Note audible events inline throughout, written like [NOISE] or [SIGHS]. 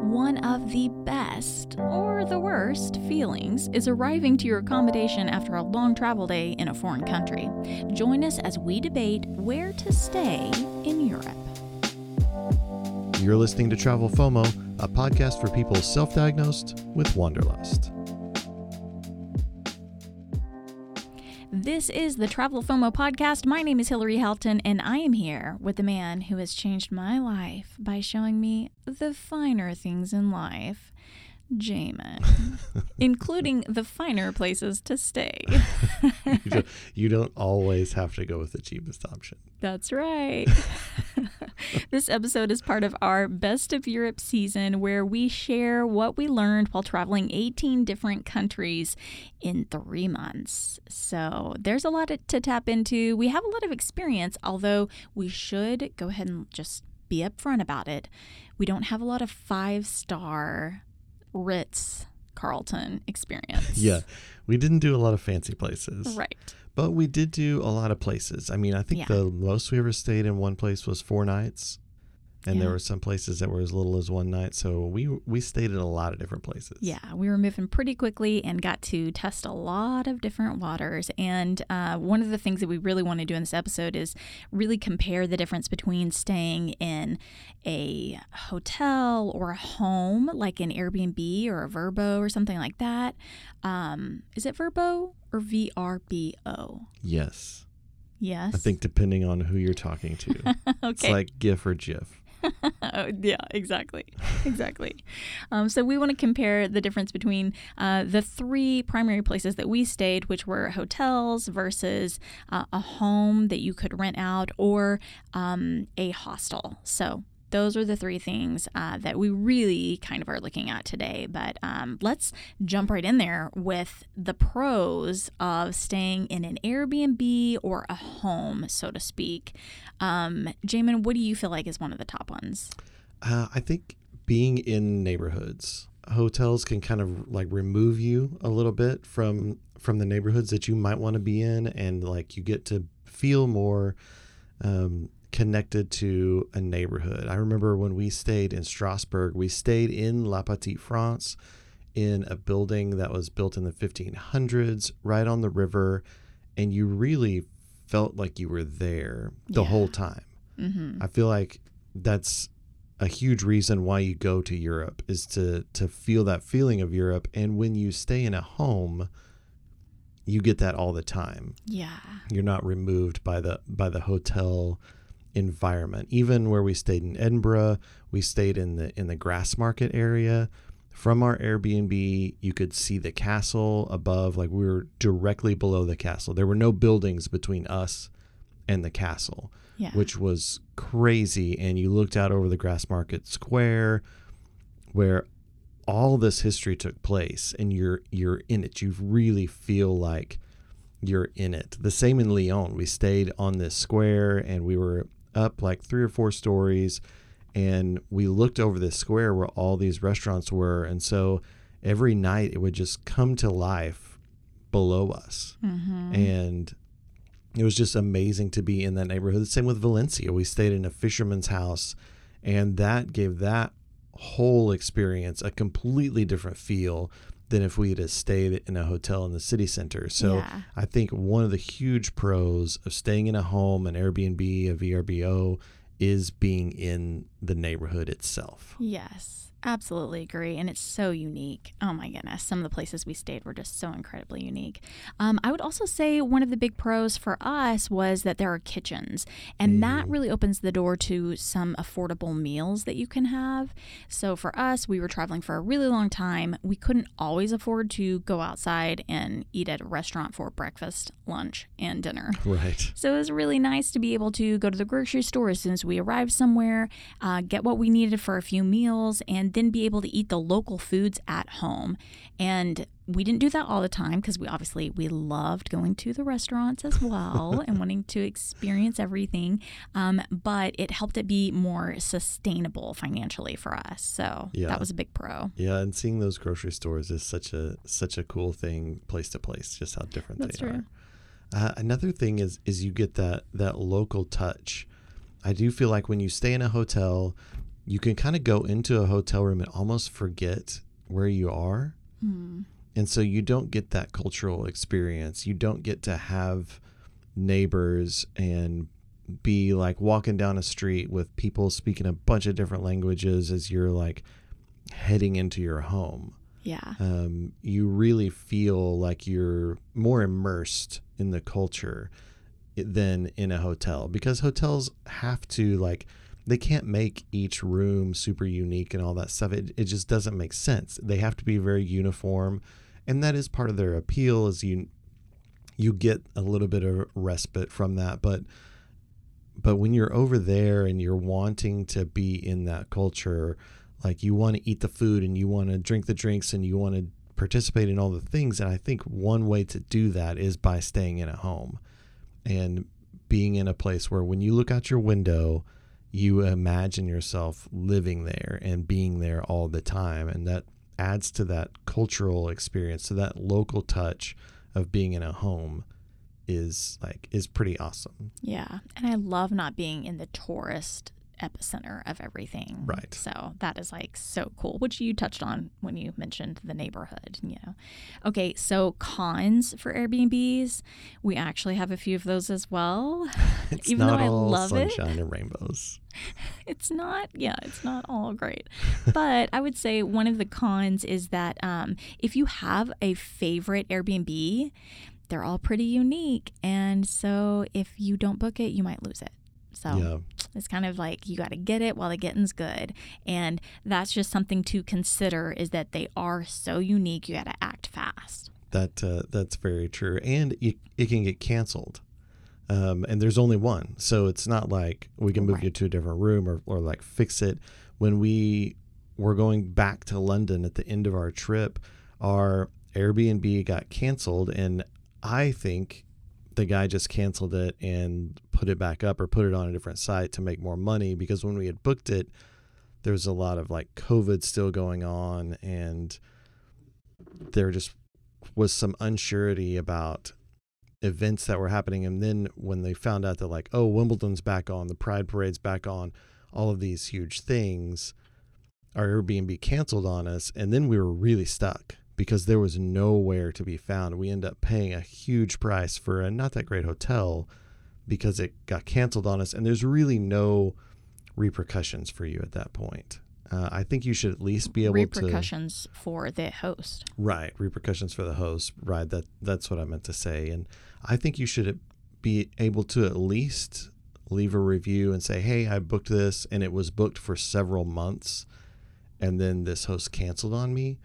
One of the best, or the worst, feelings is arriving to your accommodation after a long travel day in a foreign country. Join us as we debate where to stay in Europe. You're listening to Travel FOMO, a podcast for people self diagnosed with wanderlust. This is the Travel FOMO podcast. My name is Hilarie Houghton, and I am here with the man who has changed my life by showing me the finer things in life, Jamin, [LAUGHS] including the finer places to stay. [LAUGHS] you, [LAUGHS] don't, you don't always have to go with the cheapest option. That's right. [LAUGHS] this episode is part of our Best of Europe season where we share what we learned while traveling 18 different countries in three months. So there's a lot to tap into. We have a lot of experience, although we should go ahead and just be upfront about it. We don't have a lot of five star Ritz Carlton experience. Yeah, we didn't do a lot of fancy places. Right. But we did do a lot of places. I mean, I think Yeah. the most we ever stayed in one place was four nights. And there were some places that were as little as one night. So we we stayed in a lot of different places. Yeah, we were moving pretty quickly and got to test a lot of different waters. And uh, one of the things that we really want to do in this episode is really compare the difference between staying in a hotel or a home, like an Airbnb or a Verbo or something like that. Um, is it Verbo or VRBO? Yes. Yes. I think depending on who you're talking to. [LAUGHS] It's like GIF or GIF. [LAUGHS] Yeah, exactly. Exactly. um, so, we want to compare the difference between uh, the three primary places that we stayed, which were hotels versus uh, a home that you could rent out or um, a hostel. So, those are the three things uh, that we really kind of are looking at today. But um, let's jump right in there with the pros of staying in an Airbnb or a home, so to speak. Um, Jamin, what do you feel like is one of the top ones? Uh, I think being in neighborhoods, hotels can kind of like remove you a little bit from from the neighborhoods that you might want to be in, and like you get to feel more um, connected to a neighborhood. I remember when we stayed in Strasbourg, we stayed in La Petite France in a building that was built in the 1500s, right on the river, and you really felt like you were there the Yeah. whole time. Mm-hmm. I feel like that's a huge reason why you go to Europe is to to feel that feeling of Europe and when you stay in a home you get that all the time. Yeah. You're not removed by the by the hotel environment. Even where we stayed in Edinburgh, we stayed in the in the grass market area. From our Airbnb, you could see the castle above like we were directly below the castle. There were no buildings between us and the castle Yeah. which was crazy. And you looked out over the Grass Market Square, where all this history took place, and you're you're in it. You really feel like you're in it. The same in Lyon. We stayed on this square, and we were up like three or four stories, and we looked over this square where all these restaurants were, and so every night it would just come to life below us mm-hmm. and it was just amazing to be in that neighborhood. Same with Valencia. We stayed in a fisherman's house, and that gave that whole experience a completely different feel than if we had stayed in a hotel in the city center. So Yeah. I think one of the huge pros of staying in a home, an Airbnb, a VRBO, is being in the neighborhood itself. Yes. Absolutely agree. And it's so unique. Oh my goodness. Some of the places we stayed were just so incredibly unique. Um, I would also say one of the big pros for us was that there are kitchens, and that really opens the door to some affordable meals that you can have. So for us, we were traveling for a really long time. We couldn't always afford to go outside and eat at a restaurant for breakfast, lunch, and dinner. Right. So it was really nice to be able to go to the grocery store as soon as we arrived somewhere, uh, get what we needed for a few meals, and then be able to eat the local foods at home. And we didn't do that all the time because we obviously we loved going to the restaurants as well [LAUGHS] and wanting to experience everything. Um, but it helped it be more sustainable financially for us. So Yeah. that was a big pro. Yeah, and seeing those grocery stores is such a such a cool thing, place to place, just how different That's they true. are. Uh, another thing is is you get that that local touch. I do feel like when you stay in a hotel, you can kind of go into a hotel room and almost forget where you are. Hmm. And so you don't get that cultural experience. You don't get to have neighbors and be like walking down a street with people speaking a bunch of different languages as you're like heading into your home. Yeah. Um, you really feel like you're more immersed in the culture than in a hotel because hotels have to like they can't make each room super unique and all that stuff. It, it just doesn't make sense. They have to be very uniform, and that is part of their appeal. Is you you get a little bit of respite from that, but but when you're over there and you're wanting to be in that culture, like you want to eat the food and you want to drink the drinks and you want to participate in all the things, and I think one way to do that is by staying in a home and being in a place where when you look out your window you imagine yourself living there and being there all the time and that adds to that cultural experience So that local touch of being in a home is like is pretty awesome Yeah. And I love not being in the tourist epicenter of everything. Right. So that is like so cool, which you touched on when you mentioned the neighborhood, you know. Okay, so cons for Airbnbs. We actually have a few of those as well. [LAUGHS] it's Even though not I all love it. sunshine and rainbows [LAUGHS] It's not, yeah, it's not all great. but I would say one of the cons is that um, if you have a favorite Airbnb, they're all pretty unique. And so if you don't book it, you might lose it. So yeah it's kind of like you got to get it while the getting's good. And that's just something to consider is that they are so unique, you got to act fast. that uh, that's very true and it, it can get canceled um, and there's only one so it's not like we can move Right. you to a different room or, or like fix it when we were going back to london at the end of our trip our airbnb got canceled and i think the guy just canceled it and put it back up or put it on a different site to make more money because when we had booked it there was a lot of like covid still going on and there just was some unsurety about events that were happening. And then when they found out that like oh wimbledon's back on the pride parade's back on all of these huge things our airbnb canceled on us and then we were really stuck because there was nowhere to be found we end up paying a huge price for a not that great hotel because it got canceled on us and there's really no repercussions for you at that point uh, i think you should at least be able to Repercussions for the host. Right, repercussions for the host. Right, that that's what I meant to say. And I think you should be able to at least leave a review and say, "Hey, I booked this and it was booked for several months and then this host canceled on me."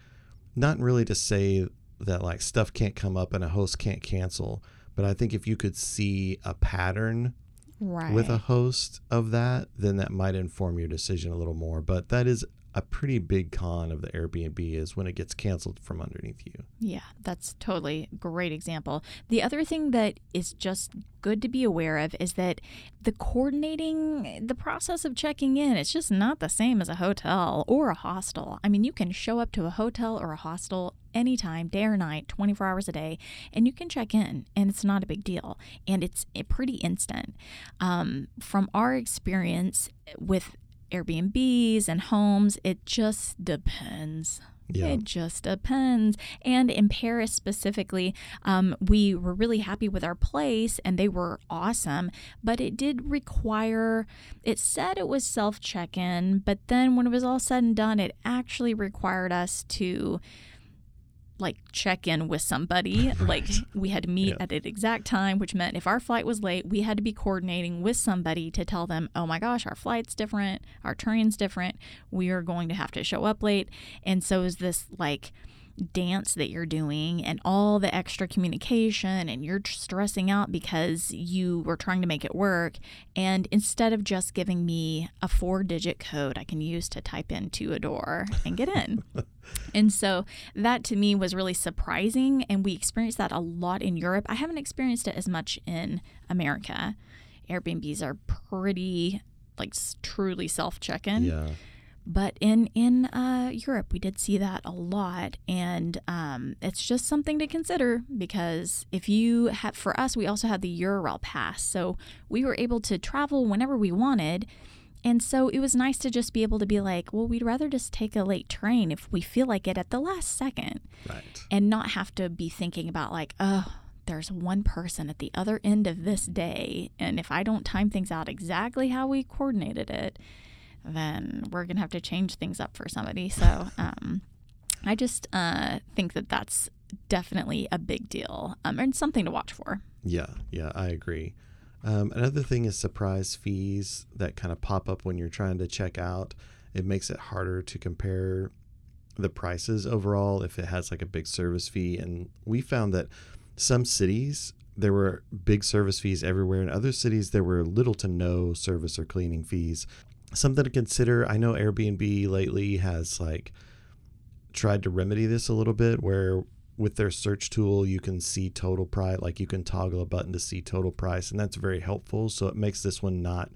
Not really to say that like stuff can't come up and a host can't cancel, but I think if you could see a pattern Right. with a host of that, then that might inform your decision a little more. But that is a pretty big con of the Airbnb is when it gets canceled from underneath you. Yeah, that's totally great example. The other thing that is just good to be aware of is that the coordinating the process of checking in, it's just not the same as a hotel or a hostel. I mean, you can show up to a hotel or a hostel anytime, day or night, 24 hours a day, and you can check in, and it's not a big deal. And it's eh, pretty instant. Um, from our experience with Airbnbs and homes, it just depends. Yeah. It just depends. And in Paris specifically, um, we were really happy with our place and they were awesome, but it did require, it said it was self check in, but then when it was all said and done, it actually required us to like check in with somebody. [LAUGHS] Like we had to meet at an exact time, which meant if our flight was late, we had to be coordinating with somebody to tell them, oh my gosh, our flight's different, our train's different, we are going to have to show up late. And so is this like dance that you're doing and all the extra communication and you're stressing out because you were trying to make it work and instead of just giving me a four digit code I can use to type into a door and get in [LAUGHS] and so that to me was really surprising. And we experienced that a lot in Europe. I haven't experienced it as much in America. Airbnbs are pretty like truly self check in. Yeah. But in in uh, Europe, we did see that a lot, and um, it's just something to consider because if you have, for us, we also had the Eurail pass, so we were able to travel whenever we wanted, And so it was nice to just be able to be like, well, we'd rather just take a late train if we feel like it at the last second Right. and not have to be thinking about, like, oh, there's one person at the other end of this day. And if I don't time things out exactly how we coordinated it, then we're going to have to change things up for somebody. So [LAUGHS] um, I just uh, think that that's definitely a big deal um, and something to watch for. Yeah, yeah, I agree. Um, another thing is surprise fees that kind of pop up when you're trying to check out. It makes it harder to compare the prices overall if it has like a big service fee. And we found that some cities there were big service fees everywhere. In other cities, there were little to no service or cleaning fees. Something to consider. I know Airbnb lately has like tried to remedy this a little bit where with their search tool you can see total price like you can toggle a button to see total price and that's very helpful so it makes this one not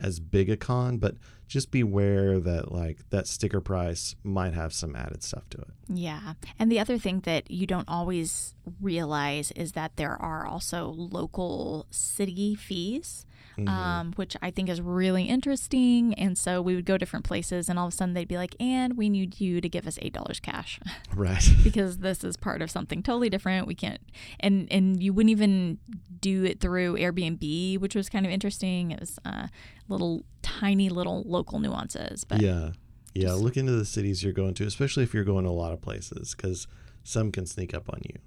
as big a con but just beware that like that sticker price might have some added stuff to it Yeah. And the other thing that you don't always realize is that there are also local city fees, um, which I think is really interesting. And so we would go different places, and all of a sudden they'd be like, and we need you to give us $8 cash [LAUGHS] right [LAUGHS] because this is part of something totally different. We can't, and, and you wouldn't even do it through Airbnb, which was kind of interesting. It was uh, little tiny little local nuances. But yeah yeah just- look into the cities you're going to especially if you're going to a lot of places because some can sneak up on you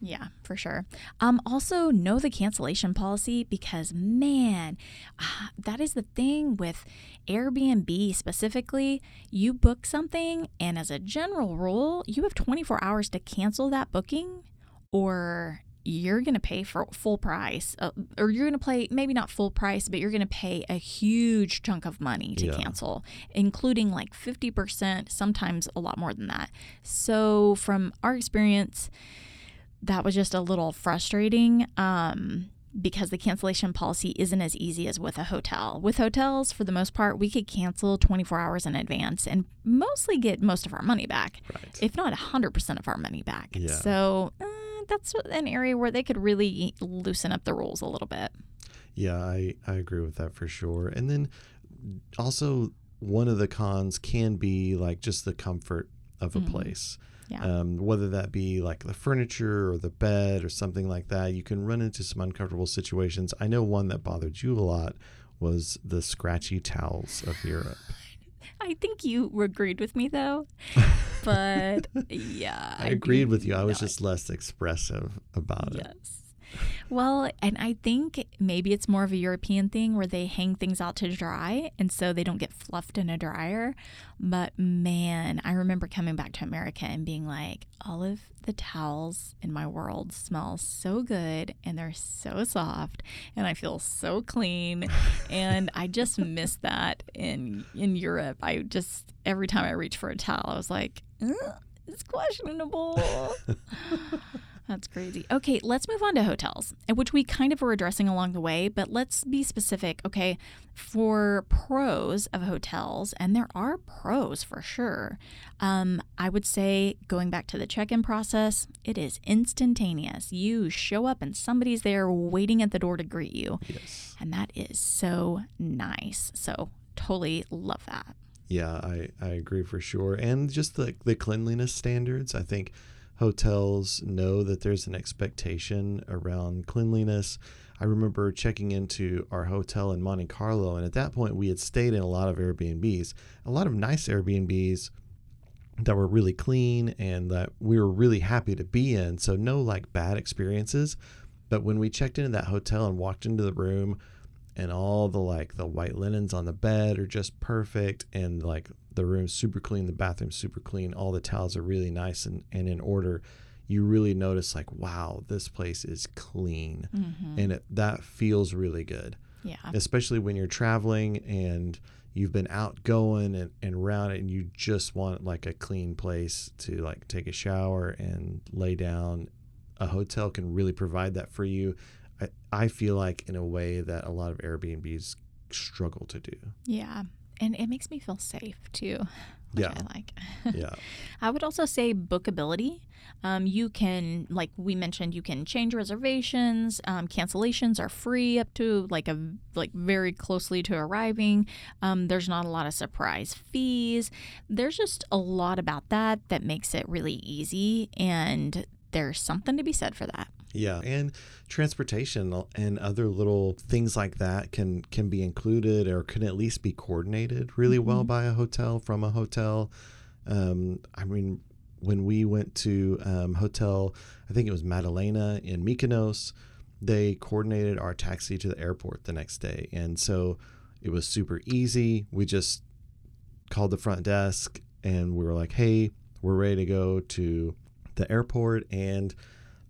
Yeah, for sure. Um, also, know the cancellation policy because, man, [SIGHS] that is the thing with Airbnb specifically. You book something, and as a general rule, you have 24 hours to cancel that booking, or you're going to pay for full price, uh, or you're going to pay maybe not full price, but you're going to pay a huge chunk of money to Yeah. cancel, including like 50%, sometimes a lot more than that. So, from our experience, that was just a little frustrating um, because the cancellation policy isn't as easy as with a hotel. With hotels, for the most part, we could cancel 24 hours in advance and mostly get most of our money back, right if not 100% of our money back. Yeah. So uh, that's an area where they could really loosen up the rules a little bit. Yeah, I, I agree with that for sure. And then also, one of the cons can be like just the comfort of a Mhm. place. Yeah. Um, whether that be like the furniture or the bed or something like that, you can run into some uncomfortable situations. I know one that bothered you a lot was the scratchy towels of Europe. [LAUGHS] I think you agreed with me though, but [LAUGHS] yeah. I agreed do with you. I was just less expressive about it. Yes. Well, and I think maybe it's more of a European thing where they hang things out to dry and so they don't get fluffed in a dryer. But man, I remember coming back to America and being like, all of the towels in my world smell so good and they're so soft and I feel so clean. and I just [LAUGHS] miss that in in Europe. I just every time I reach for a towel, I was like, "Ugh, it's questionable. [LAUGHS] [LAUGHS] That's crazy. Okay, let's move on to hotels, which we kind of were addressing along the way, but let's be specific. Okay, for pros of hotels, and there are pros for sure, um, I would say going back to the check in process, it is instantaneous. You show up and somebody's there waiting at the door to greet you, Yes. and that is so nice. So, totally love that. Yeah, I, I agree for sure. And just the, the cleanliness standards, I think hotels know that there's an expectation around cleanliness. I remember checking into our hotel in Monte Carlo, and at that point, we had stayed in a lot of Airbnbs, a lot of nice Airbnbs that were really clean and that we were really happy to be in. So, no like bad experiences. But when we checked into that hotel and walked into the room, and all the like the white linens on the bed are just perfect and like the room's super clean the bathroom's super clean all the towels are really nice and, and in order you really notice like wow this place is clean Mm-hmm. and it, that feels really good Yeah. especially when you're traveling and you've been out going and, and around it and you just want like a clean place to like take a shower and lay down a hotel can really provide that for you I, I feel like in a way that a lot of airbnbs struggle to do Yeah. And it makes me feel safe too. [LAUGHS] which Yeah. I like. Yeah. [LAUGHS] I would also say bookability. Um, you can, like we mentioned, you can change reservations. Um, cancellations are free up to like a like very closely to arriving. Um, there's not a lot of surprise fees. There's just a lot about that that makes it really easy, and there's something to be said for that. Yeah, and transportation and other little things like that can can be included or can at least be coordinated really well by a hotel from a hotel. Um, I mean, when we went to um, hotel, I think it was Madalena in Mykonos, they coordinated our taxi to the airport the next day, and so it was super easy. We just called the front desk and we were like, "Hey, we're ready to go to the airport," and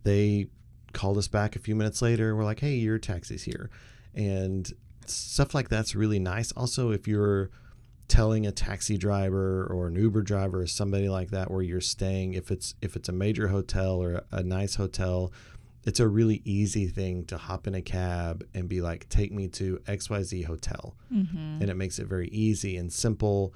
they called us back a few minutes later. We're like, hey, your taxi's here. And stuff like that's really nice. Also, if you're telling a taxi driver or an Uber driver or somebody like that where you're staying, if it's if it's a major hotel or a nice hotel, it's a really easy thing to hop in a cab and be like, take me to XYZ hotel. Mm-hmm. And it makes it very easy and simple.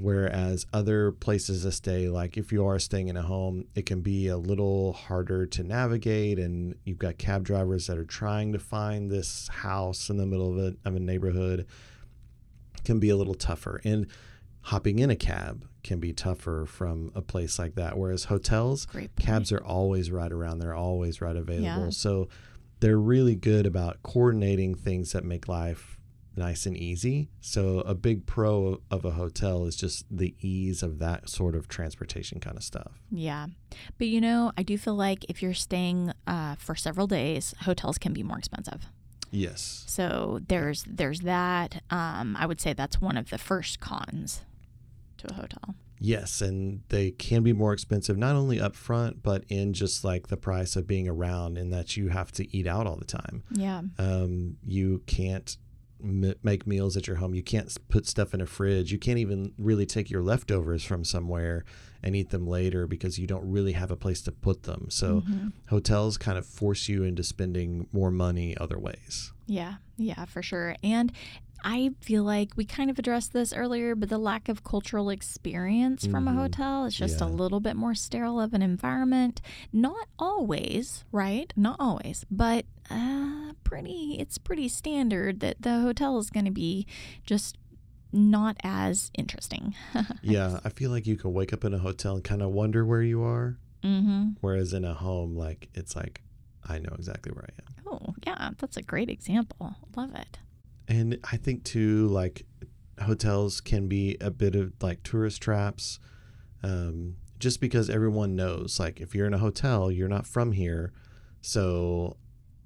Whereas other places to stay, like if you are staying in a home, it can be a little harder to navigate, and you've got cab drivers that are trying to find this house in the middle of a, of a neighborhood. Can be a little tougher, and hopping in a cab can be tougher from a place like that. Whereas hotels, cabs are always right around; they're always right available. Yeah. So they're really good about coordinating things that make life nice and easy. So a big pro of a hotel is just the ease of that sort of transportation kind of stuff. Yeah. But you know, I do feel like if you're staying uh, for several days, hotels can be more expensive. Yes. So there's there's that. Um, I would say that's one of the first cons to a hotel. Yes, and they can be more expensive not only up front but in just like the price of being around in that you have to eat out all the time. Yeah. Um, you can't m- make meals at your home. You can't put stuff in a fridge. You can't even really take your leftovers from somewhere and eat them later because you don't really have a place to put them. So Mhm. hotels kind of force you into spending more money other ways. Yeah, yeah, for sure. And I feel like we kind of addressed this earlier, but the lack of cultural experience from a Mhm. hotel is just a little bit more sterile of an environment. Not always, right? Not always, but uh, pretty. It's pretty standard that the hotel is going to be just not as interesting. [LAUGHS] yeah, I feel like you can wake up in a hotel and kind of wonder where you are, mm-hmm. whereas in a home, like it's like I know exactly where I am. Oh, yeah, that's a great example. Love it. And I think too, like hotels can be a bit of like tourist traps, um, just because everyone knows, like if you're in a hotel, you're not from here, so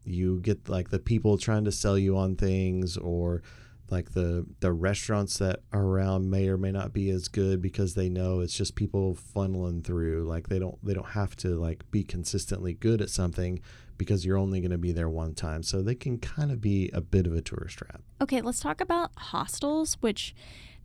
you get like the people trying to sell you on things or like the the restaurants that are around may or may not be as good because they know it's just people funneling through. Like they don't they don't have to like be consistently good at something because you're only going to be there one time so they can kind of be a bit of a tourist trap Okay, let's talk about hostels, which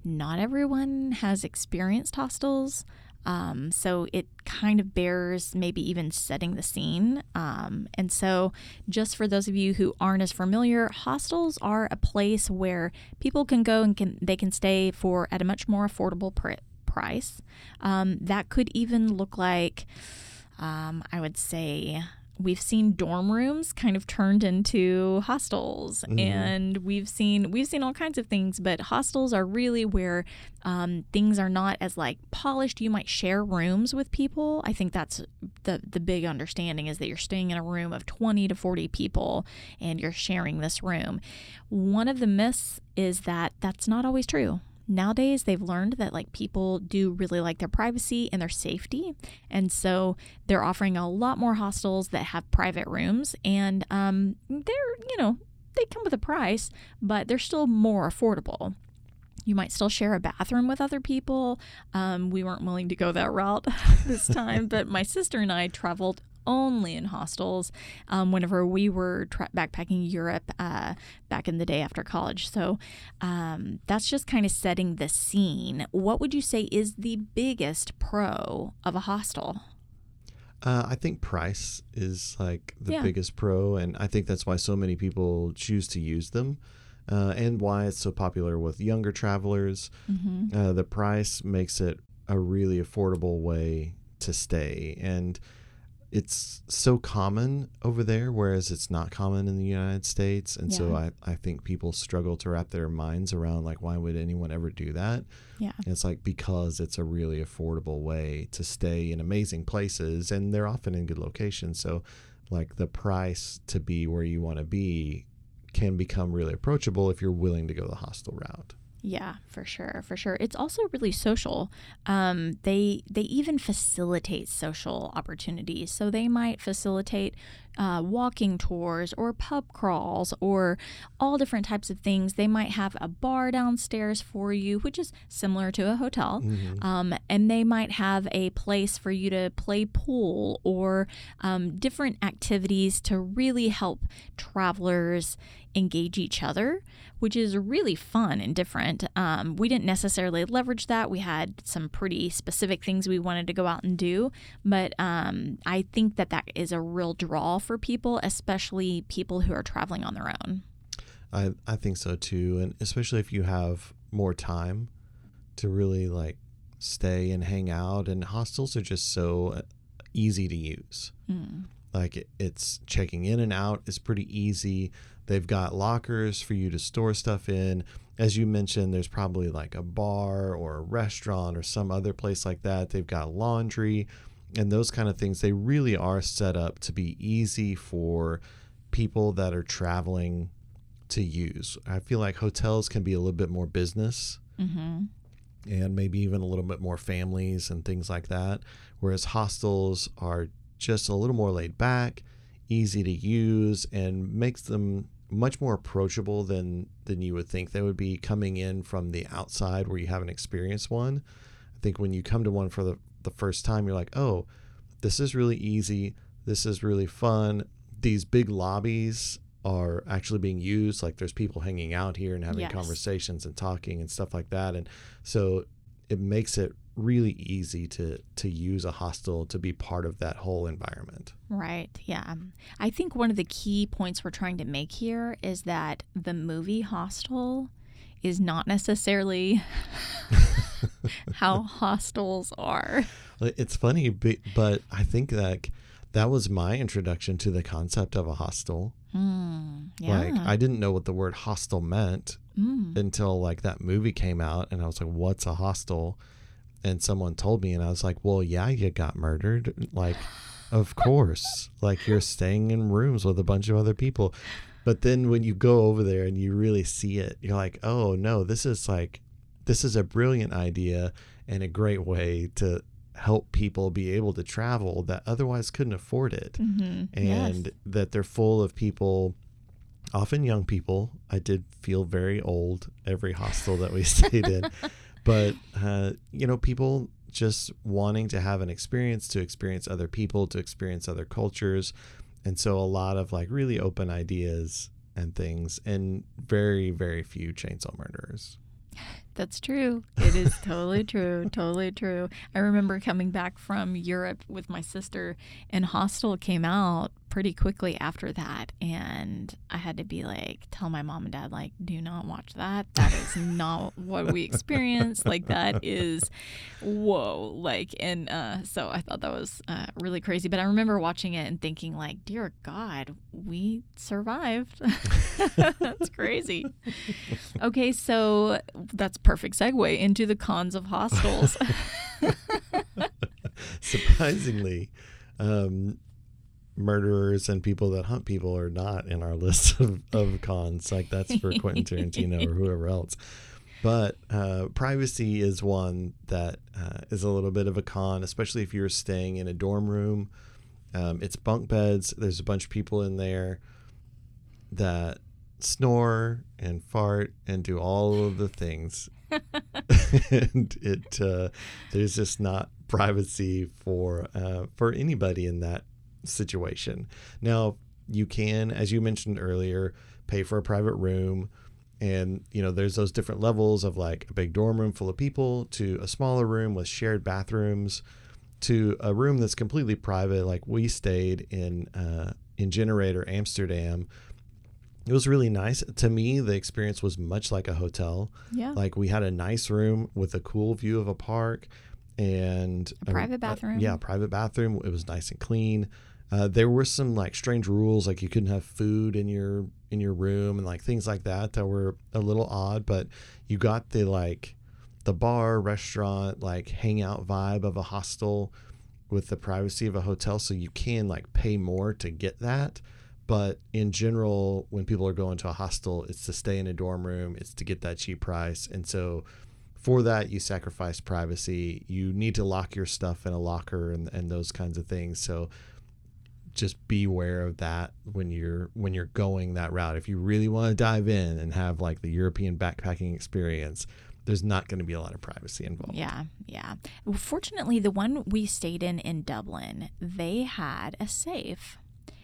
not everyone has experienced hostels. Um, so it kind of bears maybe even setting the scene. Um, and so, just for those of you who aren't as familiar, hostels are a place where people can go and can they can stay for at a much more affordable pr- price. Um, that could even look like, um, I would say, we've seen dorm rooms kind of turned into hostels Mhm. and we've seen we've seen all kinds of things but hostels are really where um, things are not as like polished. You might share rooms with people. I think that's the the big understanding is that you're staying in a room of 20 to 40 people and you're sharing this room. One of the myths is that that's not always true nowadays they've learned that like people do really like their privacy and their safety and so they're offering a lot more hostels that have private rooms and um, they're you know they come with a price but they're still more affordable. You might still share a bathroom with other people. Um, we weren't willing to go that route [LAUGHS] this time but my sister and i traveled only in hostels um, whenever we were tra- backpacking Europe uh, back in the day after college. So um, that's just kind of setting the scene. What would you say is the biggest pro of a hostel? Uh, I think price is like the Yeah. biggest pro, and I think that's why so many people choose to use them. uh, and why it's so popular with younger travelers. Mm-hmm. Uh, the price makes it a really affordable way to stay. And it's so common over there, whereas it's not common in the United States. And so I, I think people struggle to wrap their minds around, like, why would anyone ever do that? Yeah. And it's like because it's a really affordable way to stay in amazing places and they're often in good locations. So, like, the price to be where you want to be can become really approachable if you're willing to go the hostel route. Yeah, for sure, for sure. It's also really social. Um, they they even facilitate social opportunities. So they might facilitate uh, walking tours or pub crawls or all different types of things. They might have a bar downstairs for you, which is similar to a hotel. Um, and they might have a place for you to play pool or um, different activities to really help travelers engage each other, which is really fun and different. Um, we didn't necessarily leverage that. We had some pretty specific things we wanted to go out and do, but um, I think that that is a real draw for people, especially people who are traveling on their own. I, I think so too. And especially if you have more time to really like stay and hang out. And hostels are just so uh, easy to use. Mm. Like it, it's checking in and out is pretty easy. They've got lockers for you to store stuff in. As you mentioned, there's probably like a bar or a restaurant or some other place like that. They've got laundry and those kind of things. They really are set up to be easy for people that are traveling to use. I feel like hotels can be a little bit more business hmm and maybe even a little bit more families and things like that. Whereas hostels are just a little more laid back, easy to use, and makes them much more approachable than than you would think they would be coming in from the outside where you haven't experienced one. I think when you come to one for the, the first time, you're like, oh, this is really easy. This is really fun. These big lobbies are actually being used. Like there's people hanging out here and having Yes. conversations and talking and stuff like that. And so it makes it really easy to to use a hostel to be part of that whole environment. Right. Yeah. I think one of the key points we're trying to make here is that the movie Hostel is not necessarily [LAUGHS] [LAUGHS] how hostels are. It's funny, but, but I think that that was my introduction to the concept of a hostel. Mm, yeah. Like I didn't know what the word hostel meant Mm. until like that movie came out and I was like, What's a hostel? And someone told me and I was like, Well, yeah, you got murdered. Like, of [LAUGHS] course. Like you're staying in rooms with a bunch of other people. But then when you go over there and you really see it, you're like, Oh no, this is like this is a brilliant idea and a great way to help people be able to travel that otherwise couldn't afford it. Hmm and that they're full of people often young people. I did feel very old every hostel that we [LAUGHS] stayed in. But uh, you know people just wanting to have an experience to experience other people to experience other cultures. And so a lot of like really open ideas and things and very very few chainsaw murderers [LAUGHS] That's true. It is totally true. Totally true. I remember coming back from Europe with my sister, and Hostel came out pretty quickly after that. And I had to be like, tell my mom and dad, like, do not watch that. That is not what we experienced. Like, that is, whoa. Like, and uh, so I thought that was uh, really crazy. But I remember watching it and thinking, like, dear God, we survived. [LAUGHS] That's crazy. Okay, so that's perfect segue into the cons of hostels. [LAUGHS] surprisingly um, murderers and people that hunt people are not in our [LAUGHS] list of, of cons. Like that's for quentin tarantino or whoever else. But uh, privacy is one that uh, is a little bit of a con especially if you're staying in a dorm room. Um, it's bunk beds. There's a bunch of people in there that snore and fart and do all of the things. [LAUGHS] And it uh, there's just not privacy for uh, for anybody in that situation. Now you can, as you mentioned earlier, pay for a private room, and you know there's those different levels of like a big dorm room full of people to a smaller room with shared bathrooms to a room that's completely private. Like we stayed in uh, in Generator, Amsterdam, it was really nice. To me, the experience was much like a hotel. Yeah. Like we had a nice room with a cool view of a park and A private bathroom. yeah, private bathroom. It was nice and clean. Uh, there were some like strange rules, like you couldn't have food in your in your room and like things like that that were a little odd. But you got the like the bar, restaurant, like hangout vibe of a hostel with the privacy of a hotel. So you can like pay more to get that. But in general, when people are going to a hostel, it's to stay in a dorm room, it's to get that cheap price. And so for that, you sacrifice privacy. You need to lock your stuff in a locker and, and those kinds of things. So just beware of that when you're when you're going that route. If you really want to dive in and have like the European backpacking experience, there's not going to be a lot of privacy involved. Yeah, yeah. Well, fortunately, the one we stayed in in Dublin, they had a safe.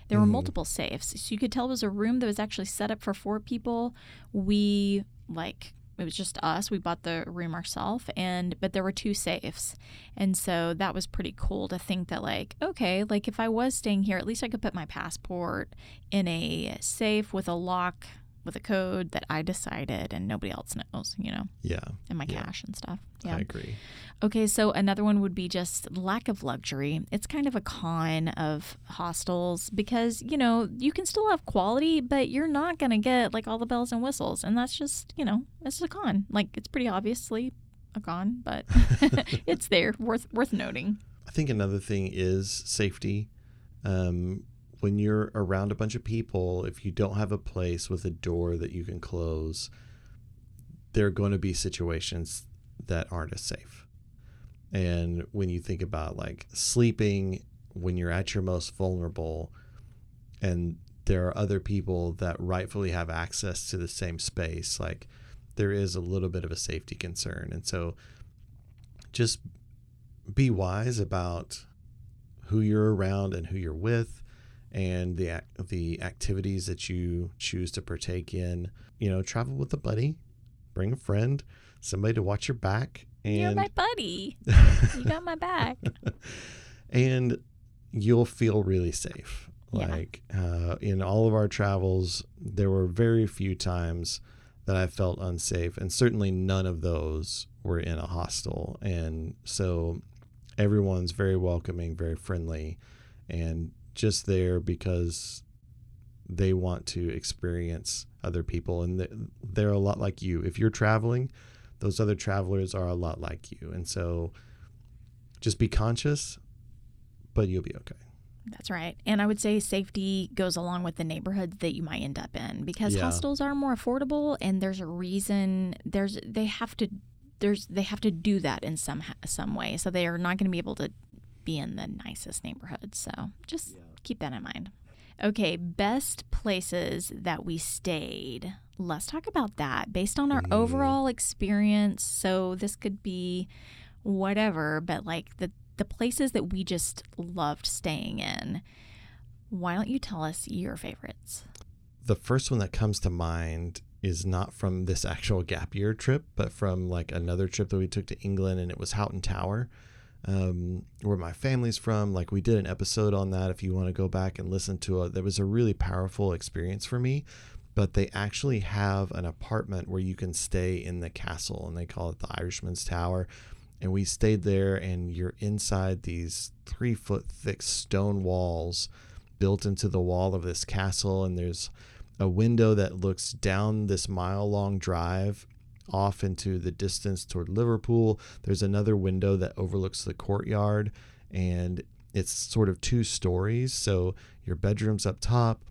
There were Mhm. multiple safes, so you could tell it was a room that was actually set up for four people. We like it was just us. We bought the room ourselves, and but there were two safes, and so that was pretty cool to think that like okay, like if I was staying here, at least I could put my passport in a safe with a lock with a code that I decided and nobody else knows, you know, Yeah, and my Yeah. cash and stuff. Yeah. I agree. Okay, so another one would be just lack of luxury. It's kind of a con of hostels because, you know, you can still have quality, but you're not going to get like all the bells and whistles. And that's just, you know, it's a con. Like it's pretty obviously a con, but [LAUGHS] [LAUGHS] it's there, worth worth noting. I think another thing is safety. Um, when you're around a bunch of people, if you don't have a place with a door that you can close, there are going to be situations that aren't as safe. And when you think about like sleeping when you're at your most vulnerable, and there are other people that rightfully have access to the same space, like there is a little bit of a safety concern. And so just be wise about who you're around and who you're with and the the activities that you choose to partake in. You know, travel with a buddy, bring a friend, somebody to watch your back You're my buddy. You got my back. [LAUGHS] and you'll feel really safe. Yeah. Like uh, in all of our travels, there were very few times that I felt unsafe, and certainly none of those were in a hostel. And so everyone's very welcoming, very friendly, and just there because they want to experience other people. And they're a lot like you. If you're traveling, those other travelers are a lot like you. And so just be conscious, but you'll be okay. That's right. And I would say safety goes along with the neighborhood that you might end up in because Yeah. hostels are more affordable and there's a reason there's they have to there's they have to do that in some some way. So they are not going to be able to be in the nicest neighborhood. So just keep that in mind. Okay, best places that we stayed. Let's talk about that based on our Mm. overall experience. So this could be whatever, but like the the places that we just loved staying in. Why don't you tell us your favorites? The first one that comes to mind is not from this actual gap year trip, but from like another trip that we took to England, and it was Hoghton Tower, um, where my family's from. Like we did an episode on that. If you want to go back and listen to it, that was a really powerful experience for me. But they actually have an apartment where you can stay in the castle, and they call it the Irishman's Tower. And we stayed there, and you're inside these three foot thick stone walls built into the wall of this castle, and there's a window that looks down this mile long drive off into the distance toward Liverpool. There's another window that overlooks the courtyard, and it's sort of two stories. So your bedroom's up top.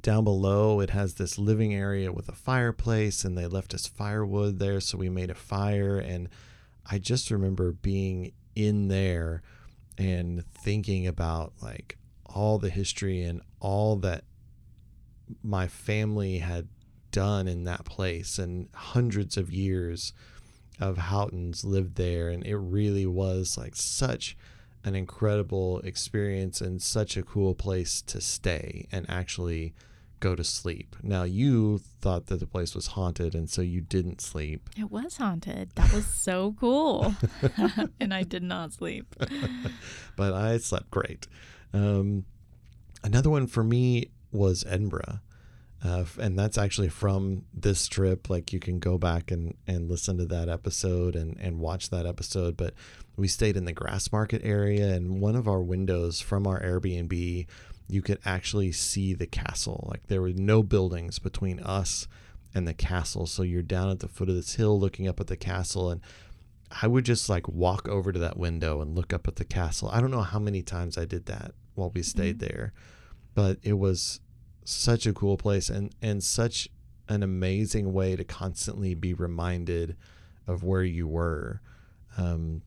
Down below, it has this living area with a fireplace, and they left us firewood there, so we made a fire. And I just remember being in there and thinking about like all the history and all that my family had done in that place and hundreds of years of Houghtons lived there and it really was like such an incredible experience and such a cool place to stay and actually go to sleep. Now you thought that the place was haunted and so you didn't sleep. It was haunted. That was so cool. [LAUGHS] and I did not sleep. [LAUGHS] but I slept great. Um, another one for me was Edinburgh. Uh, and that's actually from this trip. Like you can go back and, and listen to that episode and, and watch that episode. But we stayed in the grass market area, and one of our windows from our Airbnb, you could actually see the castle. Like there were no buildings between us and the castle. So you're down at the foot of this hill looking up at the castle. And I would just like walk over to that window and look up at the castle. I don't know how many times I did that while we stayed mm-hmm. there, but it was such a cool place and and such an amazing way to constantly be reminded of where you were. Um,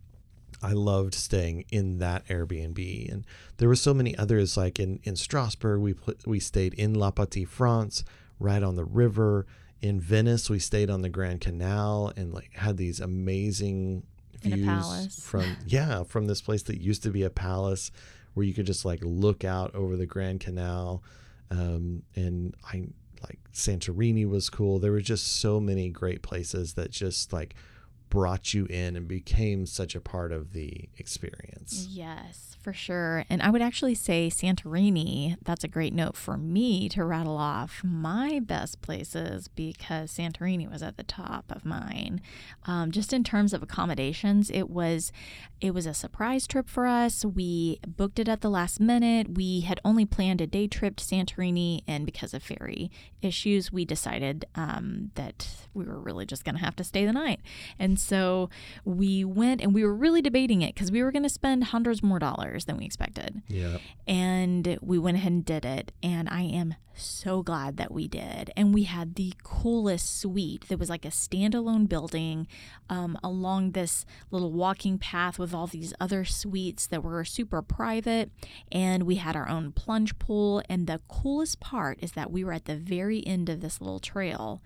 I loved staying in that Airbnb, and there were so many others. Like in in Strasbourg, we we stayed in La Petite France, right on the river. In Venice, we stayed on the Grand Canal and like had these amazing views from [LAUGHS] yeah from this place that used to be a palace, where you could just like look out over the Grand Canal. Um, and I like Santorini was cool. There were just so many great places that just like brought you in and became such a part of the experience. Yes for sure. And I would actually say Santorini, that's a great note for me to rattle off my best places because Santorini was at the top of mine. Um, just in terms of accommodations, it was it was a surprise trip for us. We booked it at the last minute. We had only planned a day trip to Santorini, and because of ferry issues, we decided um, that we were really just going to have to stay the night. And so we went and we were really debating it because we were going to spend hundreds more dollars than we expected. Yeah. And we went ahead and did it. And I am so glad that we did. And we had the coolest suite. that was like a standalone building um, along this little walking path with all these other suites that were super private. And we had our own plunge pool. And the coolest part is that we were at the very end of this little trail.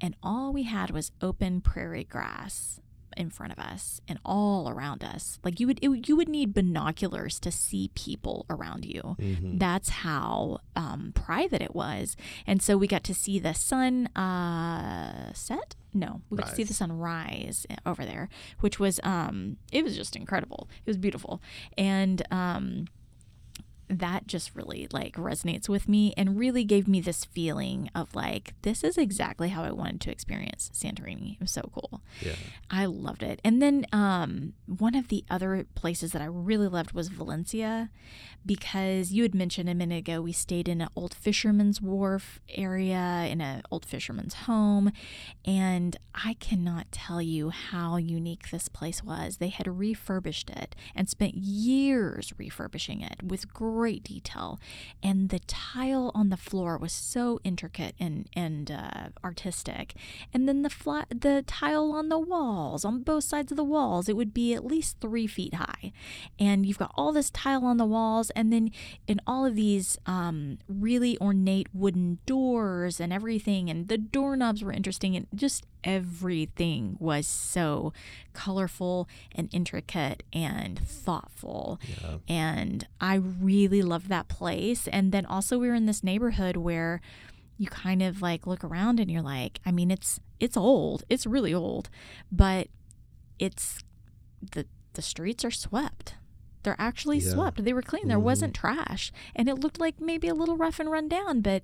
And all we had was open prairie grass in front of us and all around us. Like you would it, you would need binoculars to see people around you. Mm-hmm. That's how um, private it was. And so we got to see the sun uh, set. No, we got rise. to see the sun rise over there, which was um, it was just incredible. It was beautiful, and um, that just really like resonates with me and really gave me this feeling of like this is exactly how I wanted to experience Santorini. It was so cool. Yeah. I loved it. And then um, one of the other places that I really loved was Valencia because you had mentioned a minute ago we stayed in an old fisherman's wharf area in an old fisherman's home and I cannot tell you how unique this place was. They had refurbished it and spent years refurbishing it with great great detail, and the tile on the floor was so intricate and and uh, artistic. And then the flat, the tile on the walls, on both sides of the walls, it would be at least three feet high. And you've got all this tile on the walls, and then in all of these um, really ornate wooden doors and everything, and the doorknobs were interesting, and just everything was so colorful and intricate and thoughtful. Yeah. And I really loved that place. And then also we were in this neighborhood where you kind of like look around and you're like, I mean, it's it's old. It's really old, but it's the the streets are swept. They're actually yeah. swept. They were clean. There mm-hmm. wasn't trash. And it looked like maybe a little rough and run down, but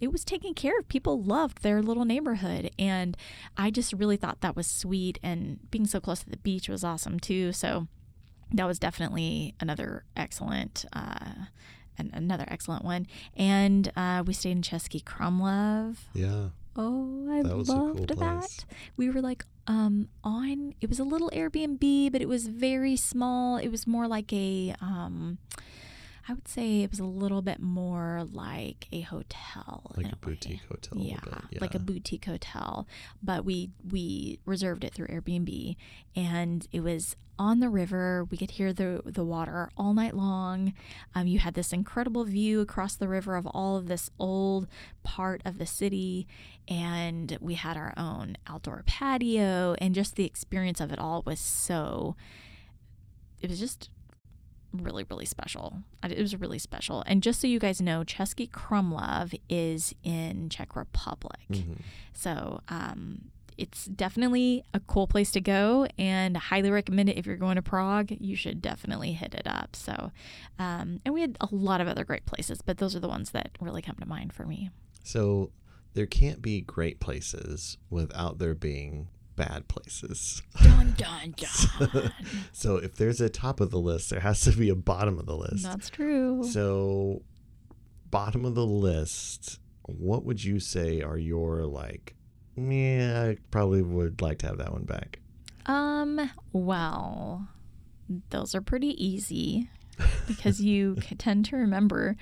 it was taken care of. People loved their little neighborhood. And I just really thought that was sweet. And being so close to the beach was awesome too. So that was definitely another excellent. Uh, another excellent one. And uh, we stayed in Český Krumlov. Yeah. Oh, I that loved cool that. We were like um on it was a little Airbnb, but it was very small. It was more like a um I would say it was a little bit more like a hotel, like a, a boutique hotel. Yeah, bit, yeah, like a boutique hotel. But we we reserved it through Airbnb, and it was on the river. We could hear the the water all night long. Um, you had this incredible view across the river of all of this old part of the city, and we had our own outdoor patio, and just the experience of it all was so. It was just really, really special. It was really special. And just so you guys know, Český Krumlov is in Czech Republic. Mm-hmm. So um, it's definitely a cool place to go and highly recommend it if you're going to Prague. You should definitely hit it up. So, um, and we had a lot of other great places, but those are the ones that really come to mind for me. So, there can't be great places without there being bad places. Dun dun [LAUGHS] dun. [LAUGHS] So if there's a top of the list, there has to be a bottom of the list. That's true. So, bottom of the list, what would you say are your like? Yeah, I probably would like to have that one back. Um, well, those are pretty easy because [LAUGHS] you tend to remember.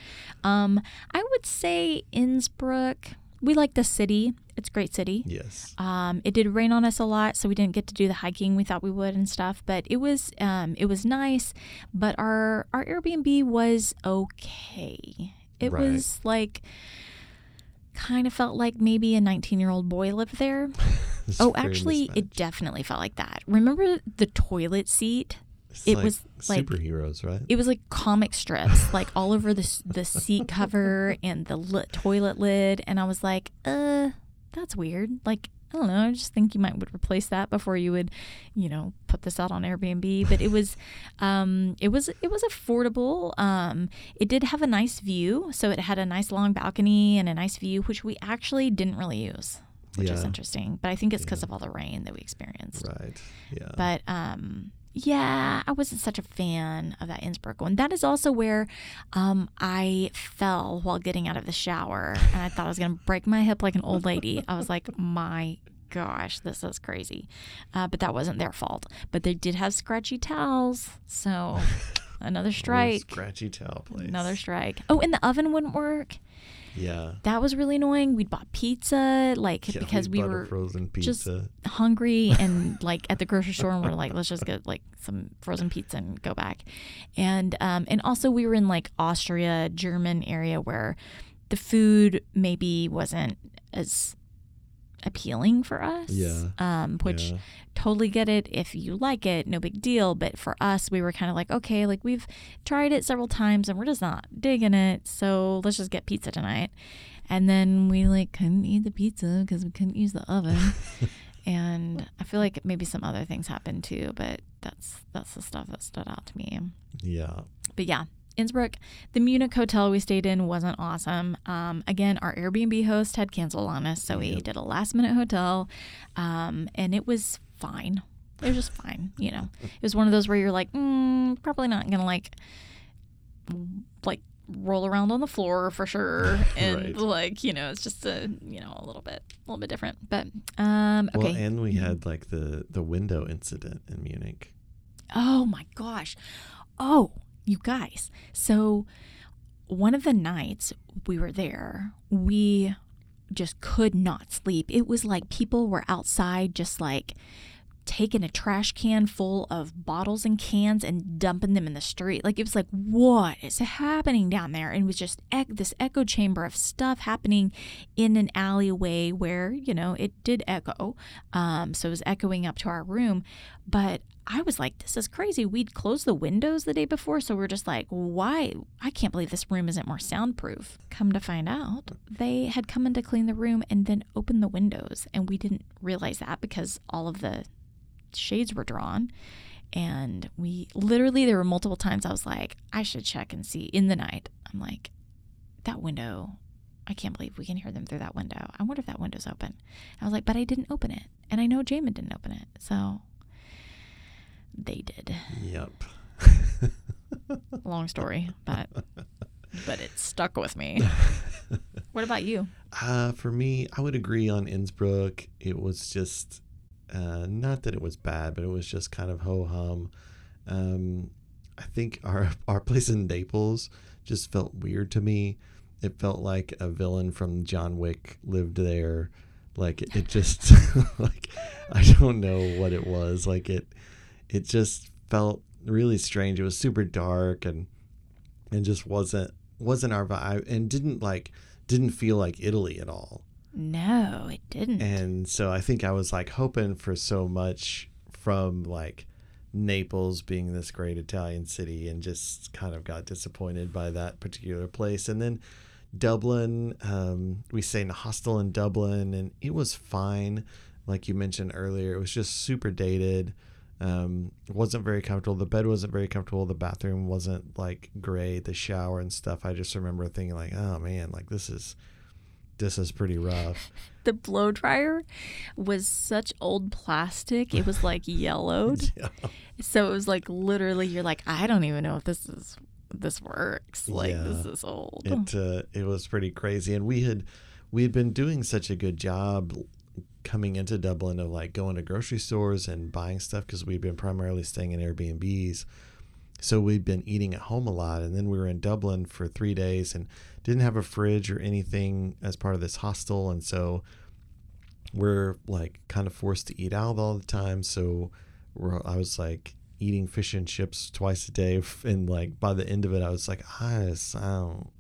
Um, I would say Innsbruck. We like the city. It's a great city. Yes. Um, it did rain on us a lot, so we didn't get to do the hiking we thought we would and stuff. But it was um, it was nice. But our our Airbnb was okay. It Right. was like kind of felt like maybe a 19 year old boy lived there. [LAUGHS] Oh, actually, it definitely felt like that. Remember the toilet seat? It's it like was like- superheroes, right? It was like comic strips, like all over the the seat cover and the toilet lid, and I was like, uh, that's weird. Like, I don't know. I just think you might would replace that before you would, you know, put this out on Airbnb. But it was, um, it was it was affordable. Um, it did have a nice view, so it had a nice long balcony and a nice view, which we actually didn't really use, which is interesting. But I think it's because of all the rain that we experienced. right. Yeah. But um, yeah, I wasn't such a fan of that Innsbruck one. That is also where um, I fell while getting out of the shower, and I thought I was going to break my hip like an old lady. I was like, my gosh, this is crazy. Uh, but that wasn't their fault. But they did have scratchy towels, so [LAUGHS] another strike. Scratchy towel place. Another strike. Oh, and the oven wouldn't work. Yeah. That was really annoying. We'd bought pizza, like Yeah, because we a were frozen just- hungry [LAUGHS] and like at the grocery store and we're like let's just get like some frozen pizza and go back and um and also we were in like austria german area where the food maybe wasn't as appealing for us Yeah. um which yeah. totally get it if you like it no big deal but for us we were kind of like okay like we've tried it several times and we're just not digging it so let's just get pizza tonight and then we like couldn't eat the pizza because we couldn't use the oven [LAUGHS] and i feel like maybe some other things happened too but that's that's the stuff that stood out to me yeah. but yeah Innsbruck, the Munich hotel we stayed in wasn't awesome. Um, again, our Airbnb host had canceled on us, so we Yep. did a last minute hotel, um, and it was fine. It was just fine, you know. [LAUGHS] It was one of those where you're like, mm, probably not gonna like, like roll around on the floor for sure, [LAUGHS] and Right. like you know, it's just a you know a little bit, a little bit different. But um, okay. Well, and we had like the the window incident in Munich. Oh my gosh. Oh, you guys. So, one of the nights we were there, we just could not sleep. It was like people were outside just like taking a trash can full of bottles and cans and dumping them in the street. Like it was like, what is happening down there? And it was just this echo chamber of stuff happening in an alleyway where you know it did echo, um, so it was echoing up to our room. But I was like, this is crazy. We'd closed the windows the day before, so we're just like, why? I can't believe this room isn't more soundproof. Come to find out, they had come in to clean the room and then open the windows, and we didn't realize that because all of the shades were drawn. And we literally, there were multiple times I was like, I should check and see in the night. I'm like, that window, I can't believe we can hear them through that window. I wonder if that window's open. I was like, but I didn't open it. And I know Jamin didn't open it. So they did. Yep. [LAUGHS] Long story, but but it stuck with me. [LAUGHS] What about you? Uh, for me, I would agree on Innsbruck. It was just uh, not that it was bad, but it was just kind of ho hum. Um, I think our [LAUGHS] our place in Naples just felt weird to me. It felt like a villain from John Wick lived there. Like it, it just like I don't know what it was. Like it it just felt really strange. It was super dark and and just wasn't wasn't our vibe and didn't like didn't feel like Italy at all. No, it didn't. And so I think I was like hoping for so much from like Naples being this great Italian city and just kind of got disappointed by that particular place. And then Dublin, um, we stayed in a hostel in Dublin and it was fine. Like you mentioned earlier, it was just super dated. Um, wasn't very comfortable. The bed wasn't very comfortable. The bathroom wasn't like great. The shower and stuff. I just remember thinking like, oh man, like this is this is pretty rough. [LAUGHS] The blow dryer was such old plastic. It was like yellowed. [LAUGHS] Yeah. So it was like literally you're like, I don't even know if this is this works. Like Yeah. this is old. It uh, it was pretty crazy, and we had we had been doing such a good job coming into Dublin of like going to grocery stores and buying stuff because we'd been primarily staying in Airbnbs. So we'd been eating at home a lot, and then we were in Dublin for three days and didn't have a fridge or anything as part of this hostel, and so we're like kind of forced to eat out all the time. So I was like eating fish and chips twice a day, [LAUGHS] and like by the end of it, I was like, I just, I don't,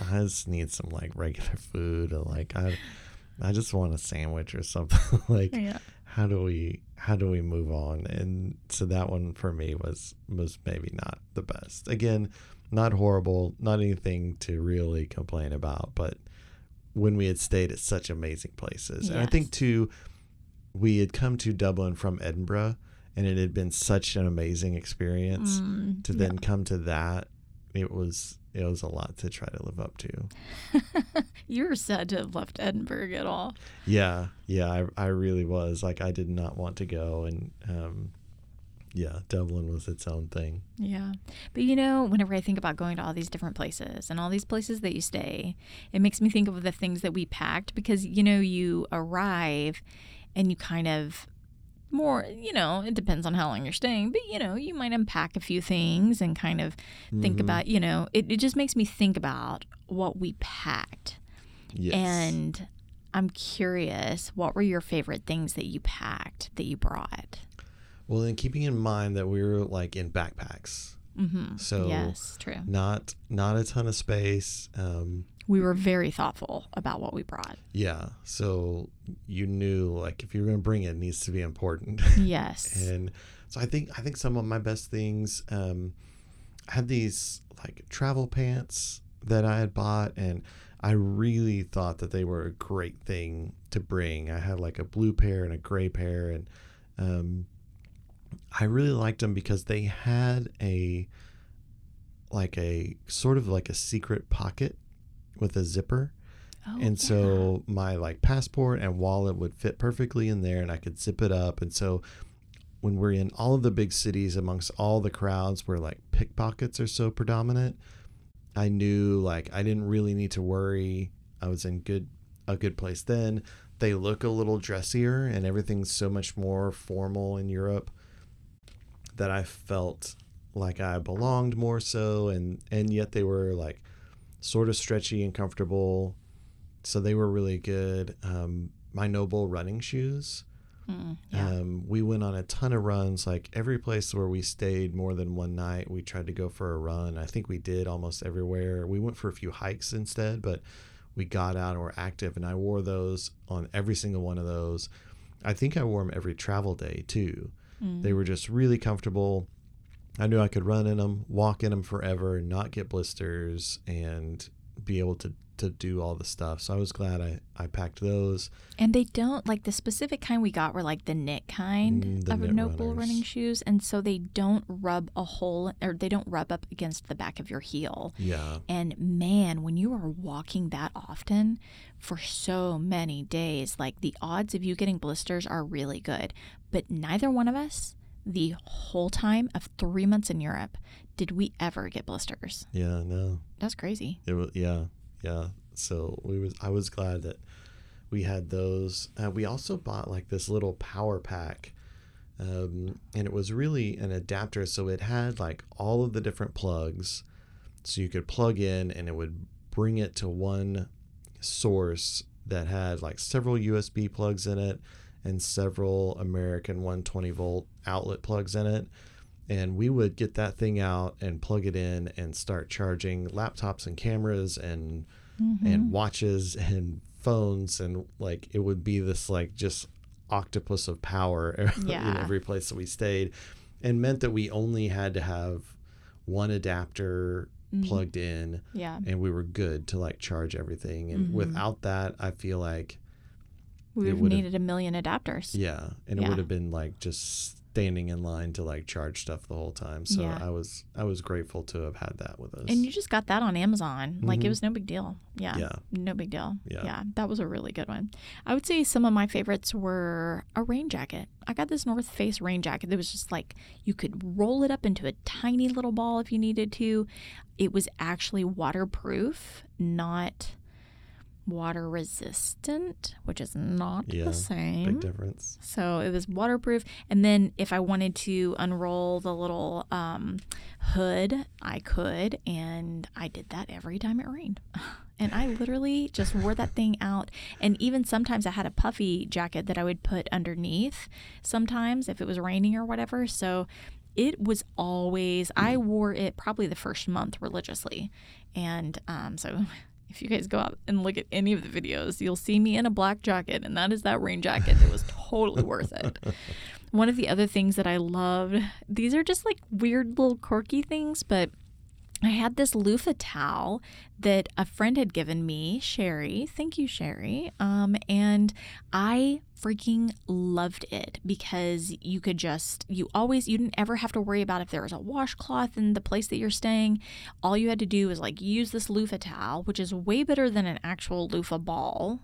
I just need some like regular food, or like I, I just want a sandwich or something. [LAUGHS] like, yeah. how do we, how do we move on? And so that one for me was was maybe not the best. Again, not horrible, not anything to really complain about, but when we had stayed at such amazing places. And I think Yes. too, we had come to Dublin from Edinburgh, and it had been such an amazing experience. Mm, To then come to that, it was it was a lot to try to live up to. [LAUGHS] You're sad to have left Edinburgh at all. Yeah, yeah, I I really was like I did not want to go, and um, yeah, Dublin was its own thing. Yeah. But you know, whenever I think about going to all these different places and all these places that you stay, it makes me think of the things that we packed because, you know, you arrive and you kind of more, you know, it depends on how long you're staying, but, you know, you might unpack a few things and kind of think Mhm. about, you know, it, it just makes me think about what we packed. Yes. And I'm curious, what were your favorite things that you packed that you brought? well, then keeping in mind that we were like in backpacks, Mm-hmm. So- yes, true. not not a ton of space. Um, We were very thoughtful about what we brought. yeah, so you knew like if you're going to bring it, it needs to be important. Yes. [LAUGHS] and so I think I think some of my best things um, I had these like travel pants that I had bought, and I really thought that they were a great thing to bring. I had like a blue pair and a gray pair, and um, I really liked them because they had a like a sort of like a secret pocket with a zipper. Oh, and yeah. so my like passport and wallet would fit perfectly in there and i could zip it up. And so when we're in all of the big cities amongst all the crowds where like pickpockets are so predominant i knew like i didn't really need to worry. I was in good a good place then. They look a little dressier and everything's so much more formal in europe that i felt like i belonged more so. And and yet they were like sort of stretchy and comfortable so they were really good. Um, my NOBULL running shoes. Mm, yeah. Um, we went on a ton of runs. Like every place where we stayed more than one night, we tried to go for a run. I think we did almost everywhere. We went for a few hikes instead, but we got out and were active. And I wore those on every single one of those. I think I wore them every travel day too. Mm. They were just really comfortable. I knew I could run in them, walk in them forever, not get blisters, and be able to to do all the stuff. So I was glad I I packed those. And they don't like the specific kind we got were like the knit kind Mm, the of knit NOBULL runners. running shoes, and so they don't rub a hole or they don't rub up against the back of your heel. Yeah, And man, when you are walking that often for so many days, like the odds of you getting blisters are really good. But neither one of us, the whole time of three months in Europe, did we ever get blisters. yeah, no, That's crazy. it was yeah, yeah. So we was I was glad that we had those. Uh, we also bought like this little power pack. Um, and it was really an adapter, so it had like all of the different plugs, so you could plug in, and it would bring it to one source that had like several USB plugs in it and several American 120 volt outlet plugs in it. And we would get that thing out and plug it in and start charging laptops and cameras and Mm-hmm. and watches [LAUGHS] and phones and like it would be this like just octopus of power [LAUGHS] in every place that we stayed and meant that we only had to have one adapter Mhm. plugged in Yeah. and we were good to like charge everything and Mhm. without that i feel like We would have needed a million adapters. yeah and it would have been like just standing in line to like charge stuff the whole time. So Yeah. I was I was grateful to have had that with us. And you just got that on Amazon. Like it Mhm. was no big deal. Yeah. yeah, No big deal. Yeah. that was a really good one. I would say some of my favorites were a rain jacket. I got this North Face rain jacket that was just like you could roll it up into a tiny little ball if you needed to. It was actually waterproof, not water resistant, which is not Yeah, the same. big difference. So it was waterproof. And then if I wanted to unroll the little um, hood, I could. And I did that every time it rained. [LAUGHS] And I literally just wore that thing out. And even sometimes I had a puffy jacket that I would put underneath sometimes if it was raining or whatever. So it was always, I wore it probably the first month religiously. And um, so [LAUGHS] if you guys go out and look at any of the videos, you'll see me in a black jacket, and that is that rain jacket It was totally worth it. [LAUGHS] One of the other things that I loved, these are just like weird little quirky things, but I had this loofah towel that a friend had given me, Sherry. Thank you, Sherry. Um, and I freaking loved it because you could just, you always, you didn't ever have to worry about if there was a washcloth in the place that you're staying. All you had to do was like use this loofah towel, which is way better than an actual loofah ball.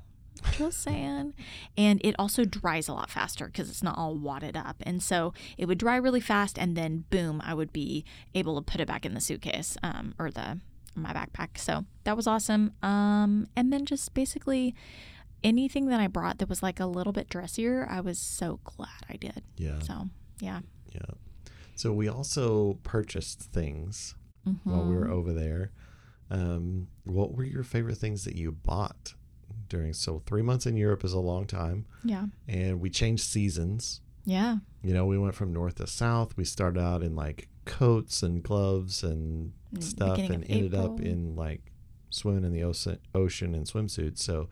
Just saying. And it also dries a lot faster because it's not all wadded up. And so it would dry really fast, and then boom, I would be able to put it back in the suitcase um, or the my backpack. So that was awesome. Um, and then just basically anything that I brought that was like a little bit dressier, I was so glad I did. Yeah, So yeah. yeah. So we also purchased things while we were Mhm. over there. Um, what were your favorite things that you bought during? So three months in Europe is a long time, Yeah. and we changed seasons. Yeah. You know, we went from north to south. We started out in like coats and gloves and stuff, beginning and ended up in like swimming in the ocean, ocean in swimsuits. So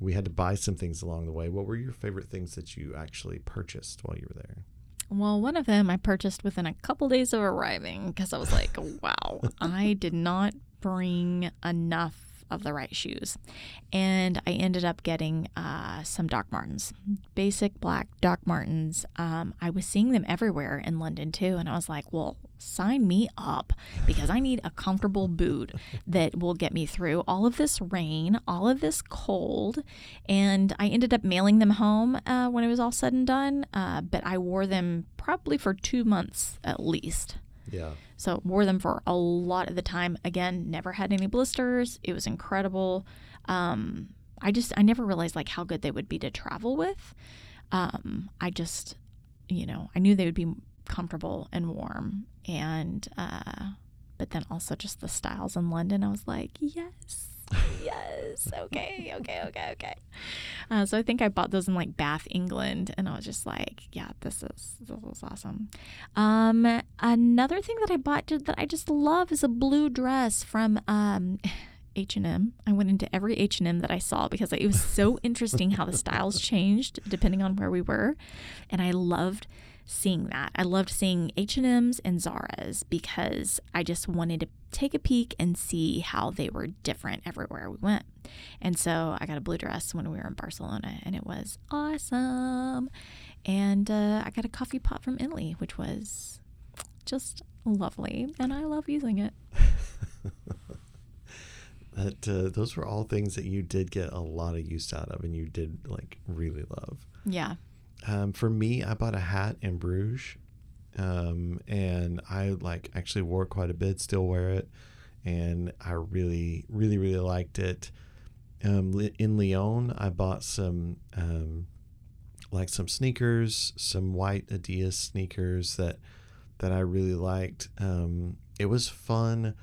we had to buy some things along the way. What were your favorite things that you actually purchased while you were there? Well, one of them I purchased within a couple days of arriving because I was like, [LAUGHS] wow, I did not bring enough of the right shoes. And I ended up getting uh, some Doc Martens, basic black Doc Martens. Um, I was seeing them everywhere in London too. And I was like, well, sign me up because I need a comfortable boot that will get me through all of this rain, all of this cold. And I ended up mailing them home uh, when it was all said and done. Uh, but I wore them probably for two months at least. Yeah. So wore them for a lot of the time. Again, never had any blisters. It was incredible. Um, I just I never realized like how good they would be to travel with. Um, I just you know I knew they would be comfortable and warm, and uh, but then also just the styles in London. I was like, yes. Yes. Okay. Okay. Okay. Okay. Uh, so I think I bought those in like Bath, England, and I was just like, yeah, this is this is awesome. Um, another thing that I bought that I just love is a blue dress from um, H&M. I went into every H&M that I saw because it was so interesting how the styles changed depending on where we were, and I loved seeing that. I loved seeing H&Ms and Zara's because I just wanted to take a peek and see how they were different everywhere we went. And so I got a blue dress when we were in Barcelona and it was awesome. And uh, I got a coffee pot from Italy, which was just lovely. And I love using it. [LAUGHS] That uh, those were all things that you did get a lot of use out of, and you did like really love. Yeah. Um, for me, I bought a hat in Bruges, um, and I like actually wore it quite a bit. Still wear it, and I really, really, really liked it. Um, in Lyon, I bought some um, like some sneakers, some white Adidas sneakers that that I really liked. Um, it was fun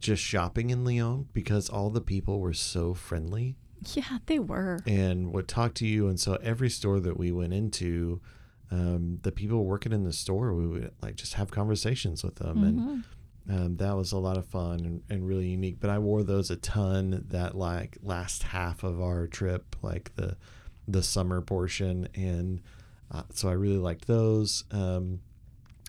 just shopping in Lyon because all the people were so friendly Yeah, they were. and would talk to you. And so every store that we went into, um, the people working in the store, we would like just have conversations with them, Mhm. and um, that was a lot of fun and, and really unique. But I wore those a ton that like last half of our trip, like the the summer portion, and uh, so I really liked those. Um,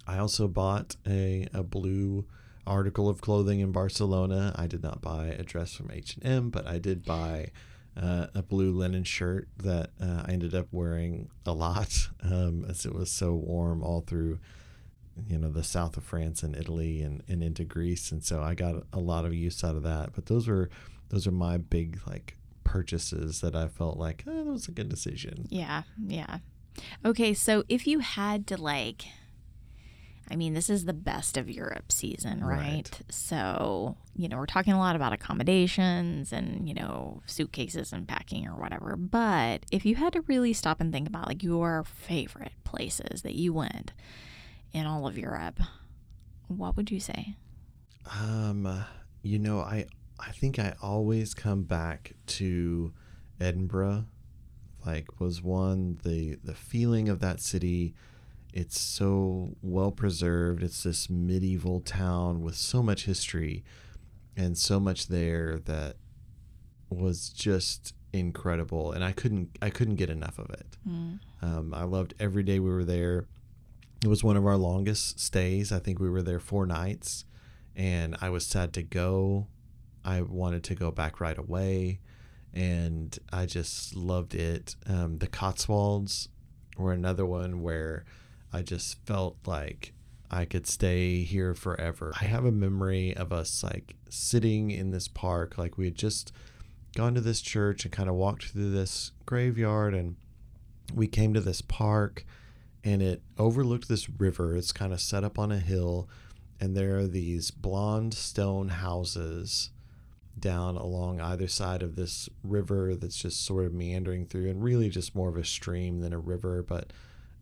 I also bought a, a blue article of clothing in Barcelona. I did not buy a dress from H and M, but I did buy uh, a blue linen shirt that uh, I ended up wearing a lot [LAUGHS] um, as it was so warm all through, you know, the south of France and Italy and, and into Greece, and so I got a lot of use out of that. But those were those are my big like purchases that I felt like oh, that was a good decision. Yeah, yeah. Okay, so if you had to like I mean, this is the best of Europe season, right? Right. So, you know, we're talking a lot about accommodations and, you know, suitcases and packing or whatever. But if you had to really stop and think about like your favorite places that you went in all of Europe, what would you say? Um, you know, I I think I always come back to Edinburgh. Like was one the the feeling of that city. It's so well preserved. It's this medieval town with so much history and so much there that was just incredible and I couldn't I couldn't get enough of it. Um, I loved every day we were there. It was one of our longest stays. I think we were there four nights, and I was sad to go. I wanted to go back right away, and I just loved it. Um, the Cotswolds were another one where I just felt like I could stay here forever. I have a memory of us like sitting in this park, like we had just gone to this church and kind of walked through this graveyard and we came to this park and it overlooked this river. It's kind of set up on a hill, and there are these blonde stone houses down along either side of this river that's just sort of meandering through and really just more of a stream than a river. But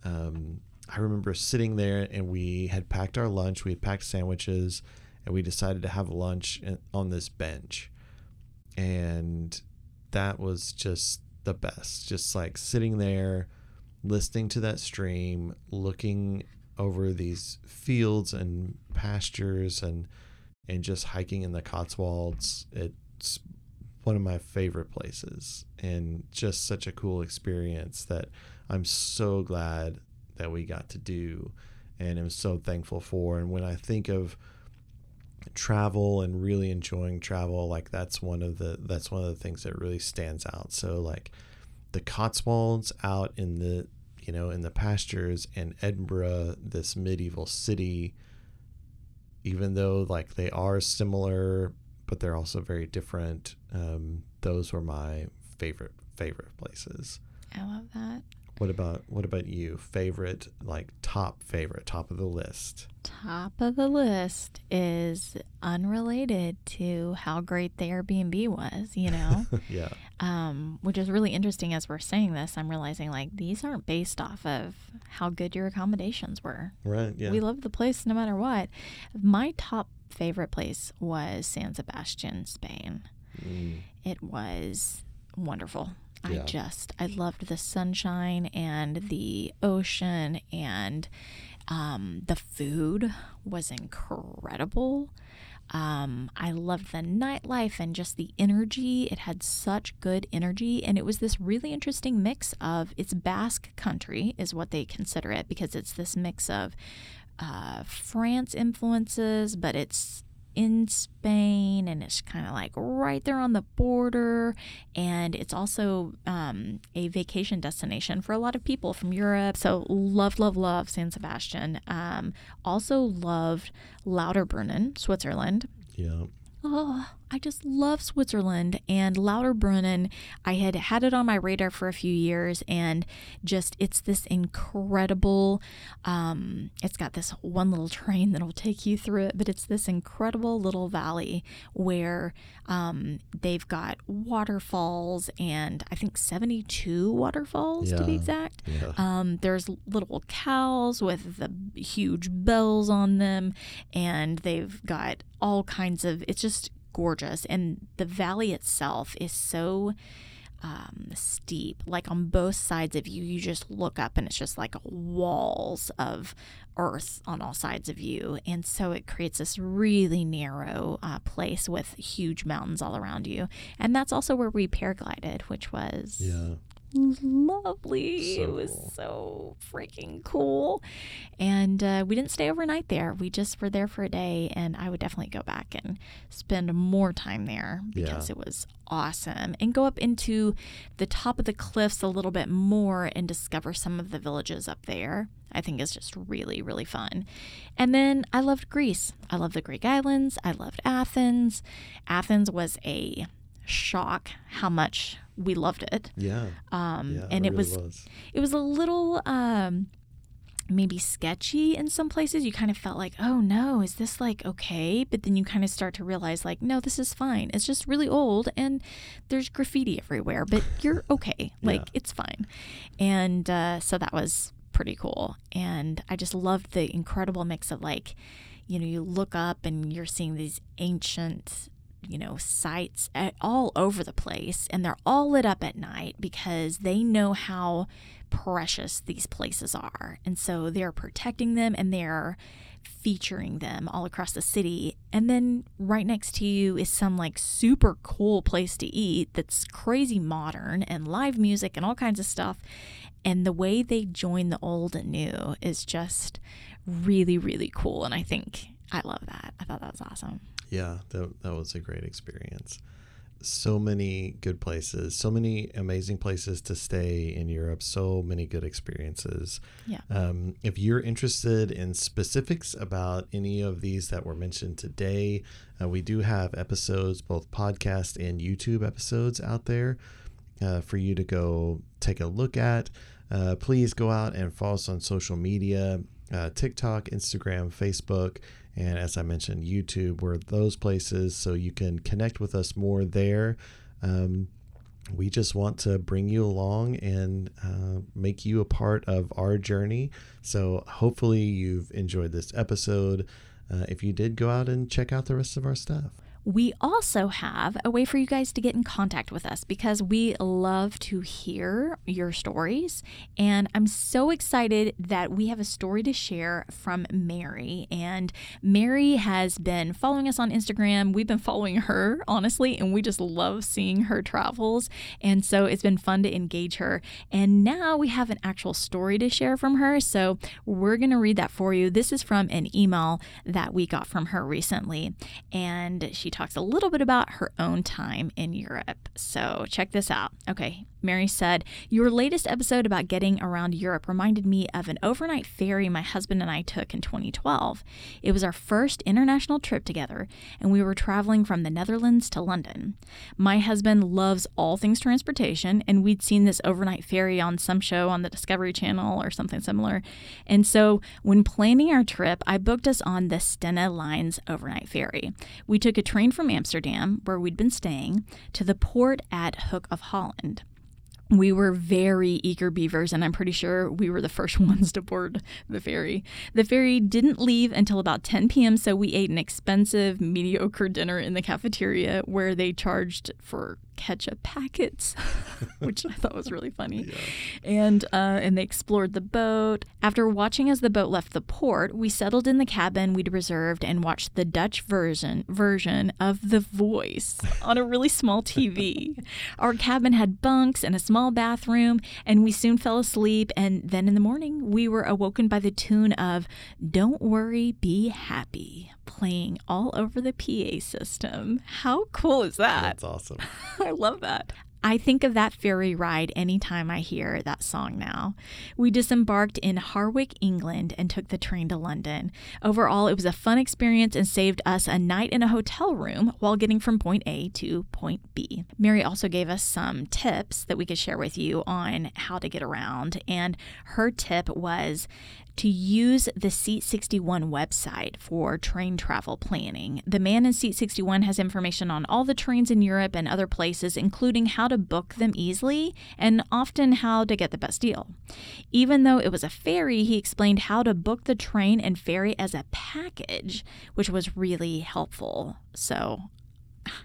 um, I remember sitting there and we had packed our lunch, we had packed sandwiches, and we decided to have lunch on this bench. And that was just the best. Just like sitting there, listening to that stream, looking over these fields and pastures and and just hiking in the Cotswolds. It's one of my favorite places and just such a cool experience that I'm so glad that we got to do and I'm so thankful for. And when I think of travel and really enjoying travel, like that's one of the that's one of the things that really stands out. So like the Cotswolds out in the you know in the pastures and Edinburgh, this medieval city, even though like they are similar, but they're also very different. Um, those were my favorite favorite places. I love that. What about what about you? Favorite like top favorite, top of the list. Top of the list is unrelated to how great the Airbnb was, you know, [LAUGHS] yeah. um, which is really interesting as we're saying this. I'm realizing like these aren't based off of how good your accommodations were. Right. Yeah. We loved the place no matter what. My top favorite place was San Sebastian, Spain. Mm, It was wonderful. I Yeah. just I loved the sunshine and the ocean and um, the food was incredible. Um, I loved the nightlife and just the energy. It had such good energy, and it was this really interesting mix of it's Basque country, is what they consider it, because it's this mix of uh, France influences, but it's in Spain and it's kind of like right there on the border. And it's also um, a vacation destination for a lot of people from Europe. So, love, love, love San Sebastian. Um, also, loved Lauterbrunnen, Switzerland. yeah. Oh, I just love Switzerland and Lauterbrunnen. I had had it on my radar for a few years, and just it's this incredible. Um, it's got this one little train [LAUGHS] that'll take you through it, but it's this incredible little valley where um, they've got waterfalls, and I think seventy-two waterfalls to be exact. Yeah. Um, there's little cows with the huge bells on them, and they've got all kinds of. It's just gorgeous, and the valley itself is so um, steep. Like on both sides of you, you just look up, and it's just like walls of earth on all sides of you, and so it creates this really narrow uh, place with huge mountains all around you. And that's also where we paraglided, which was Yeah. Lovely. So it was cool. so freaking cool. And uh, we didn't stay overnight there. We just were there for a day, and I would definitely go back and spend more time there because Yeah. it was awesome. And go up into the top of the cliffs a little bit more and discover some of the villages up there. I think is just really, really fun. And then I loved Greece. I loved the Greek islands. I loved Athens. Athens was a shock how much we loved it. Yeah. Um, yeah. and it, really was, was. it was a little um, maybe sketchy in some places. You kind of felt like, oh no, is this like okay? But then you kind of start to realize like, no, this is fine. It's just really old and there's graffiti everywhere, but [LAUGHS] you're okay. Like Yeah. it's fine. And uh, so that was pretty cool. And I just loved the incredible mix of like, you know, you look up and you're seeing these ancient you know, sites all over the place, and they're all lit up at night because they know how precious these places are. And so they're protecting them and they're featuring them all across the city. And then right next to you is some like super cool place to eat that's crazy modern and live music and all kinds of stuff. And the way they join the old and new is just really, really cool. And I think I love that. I thought that was awesome. Yeah, that, that was a great experience. So many good places, so many amazing places to stay in Europe, so many good experiences. Yeah. Um, if you're interested in specifics about any of these that were mentioned today, uh, we do have episodes, both podcast and YouTube episodes out there uh, for you to go take a look at. Uh, please go out and follow us on social media uh, TikTok, Instagram, Facebook, and as I mentioned, YouTube. We're those places so you can connect with us more there. Um, we just want to bring you along and uh, make you a part of our journey. So hopefully you've enjoyed this episode. Uh, if you did, go out and check out the rest of our stuff. We also have a way for you guys to get in contact with us because we love to hear your stories. And I'm so excited that we have a story to share from Mary. And Mary has been following us on Instagram. We've been following her, honestly, and we just love seeing her travels. And so it's been fun to engage her. And now we have an actual story to share from her. So we're going to read that for you. This is from an email that we got from her recently. And she talks a little bit about her own time in Europe. So check this out. Okay. Mary said, Your latest episode about getting around Europe reminded me of an overnight ferry my husband and I took in 2012. It was our first international trip together, and we were traveling from the Netherlands to London. My husband loves all things transportation, and we'd seen this overnight ferry on some show on the Discovery Channel or something similar. And so, when planning our trip, I booked us on the Stena Lines overnight ferry. We took a train from Amsterdam, where we'd been staying, to the port at Hook of Holland we were very eager beavers, and I'm pretty sure we were the first [LAUGHS] ones to board the ferry. The ferry didn't leave until about 10 p.m., so we ate an expensive, mediocre dinner in the cafeteria where they charged for ketchup packets, [LAUGHS] which I thought was really funny. [LAUGHS] And uh, and they explored the boat. After watching as the boat left the port, we settled in the cabin we'd reserved and watched the Dutch version version of The Voice [LAUGHS] on a really small TV. Our cabin had bunks and a small bathroom, and we soon fell asleep. And then in the morning, we were awoken by the tune of "Don't Worry, Be Happy." Playing all over the PA system. How cool is that? That's awesome. [LAUGHS] I love that. I think of that ferry ride anytime I hear that song now. We disembarked in Harwich, England, and took the train to London. Overall, it was a fun experience and saved us a night in a hotel room while getting from point A to point B. Mary also gave us some tips that we could share with you on how to get around, and her tip was to use the Seat 61 website for train travel planning. The man in Seat 61 has information on all the trains in Europe and other places, including how to book them easily and often how to get the best deal. Even though it was a ferry, he explained how to book the train and ferry as a package, which was really helpful. So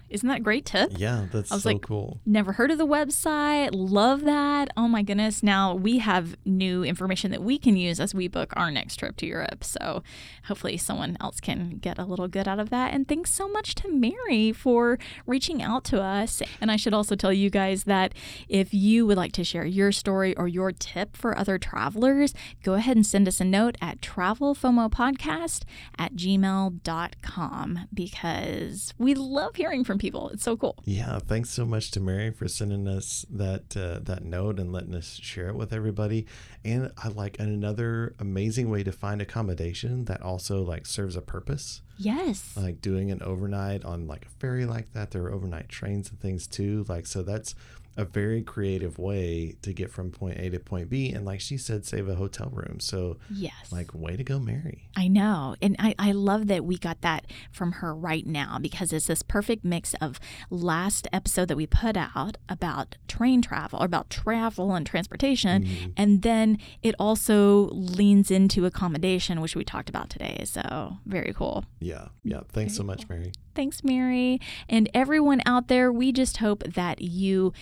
isn't that a great tip? Yeah, that's I was so like, cool. Never heard of the website. Love that. Oh my goodness. Now we have new information that we can use as we book our next trip to Europe. So hopefully someone else can get a little good out of that. And thanks so much to Mary for reaching out to us. And I should also tell you guys that if you would like to share your story or your tip for other travelers, go ahead and send us a note at travelfomopodcast at gmail.com because we love hearing from people. It's so cool. Yeah, thanks so much to Mary for sending us that uh, that note and letting us share it with everybody. And I like another amazing way to find accommodation that also like serves a purpose. Yes. Like doing an overnight on like a ferry like that. There are overnight trains and things too. Like so that's a very creative way to get from point A to point B. And like she said, save a hotel room. So yes. like way to go, Mary. I know. And I, I love that we got that from her right now because it's this perfect mix of last episode that we put out about train travel or about travel and transportation. Mm-hmm. And then it also leans into accommodation, which we talked about today. So very cool. Yeah. Yeah. Thanks so much, Mary. Thanks, Mary. And everyone out there, we just hope that you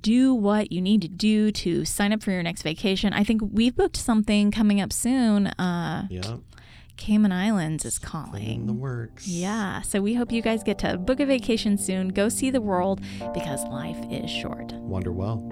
do what you need to do to sign up for your next vacation. I think we've booked something coming up soon. Uh, yeah. Cayman Islands is calling. In the works. Yeah. So we hope you guys get to book a vacation soon. Go see the world because life is short. Wonder well.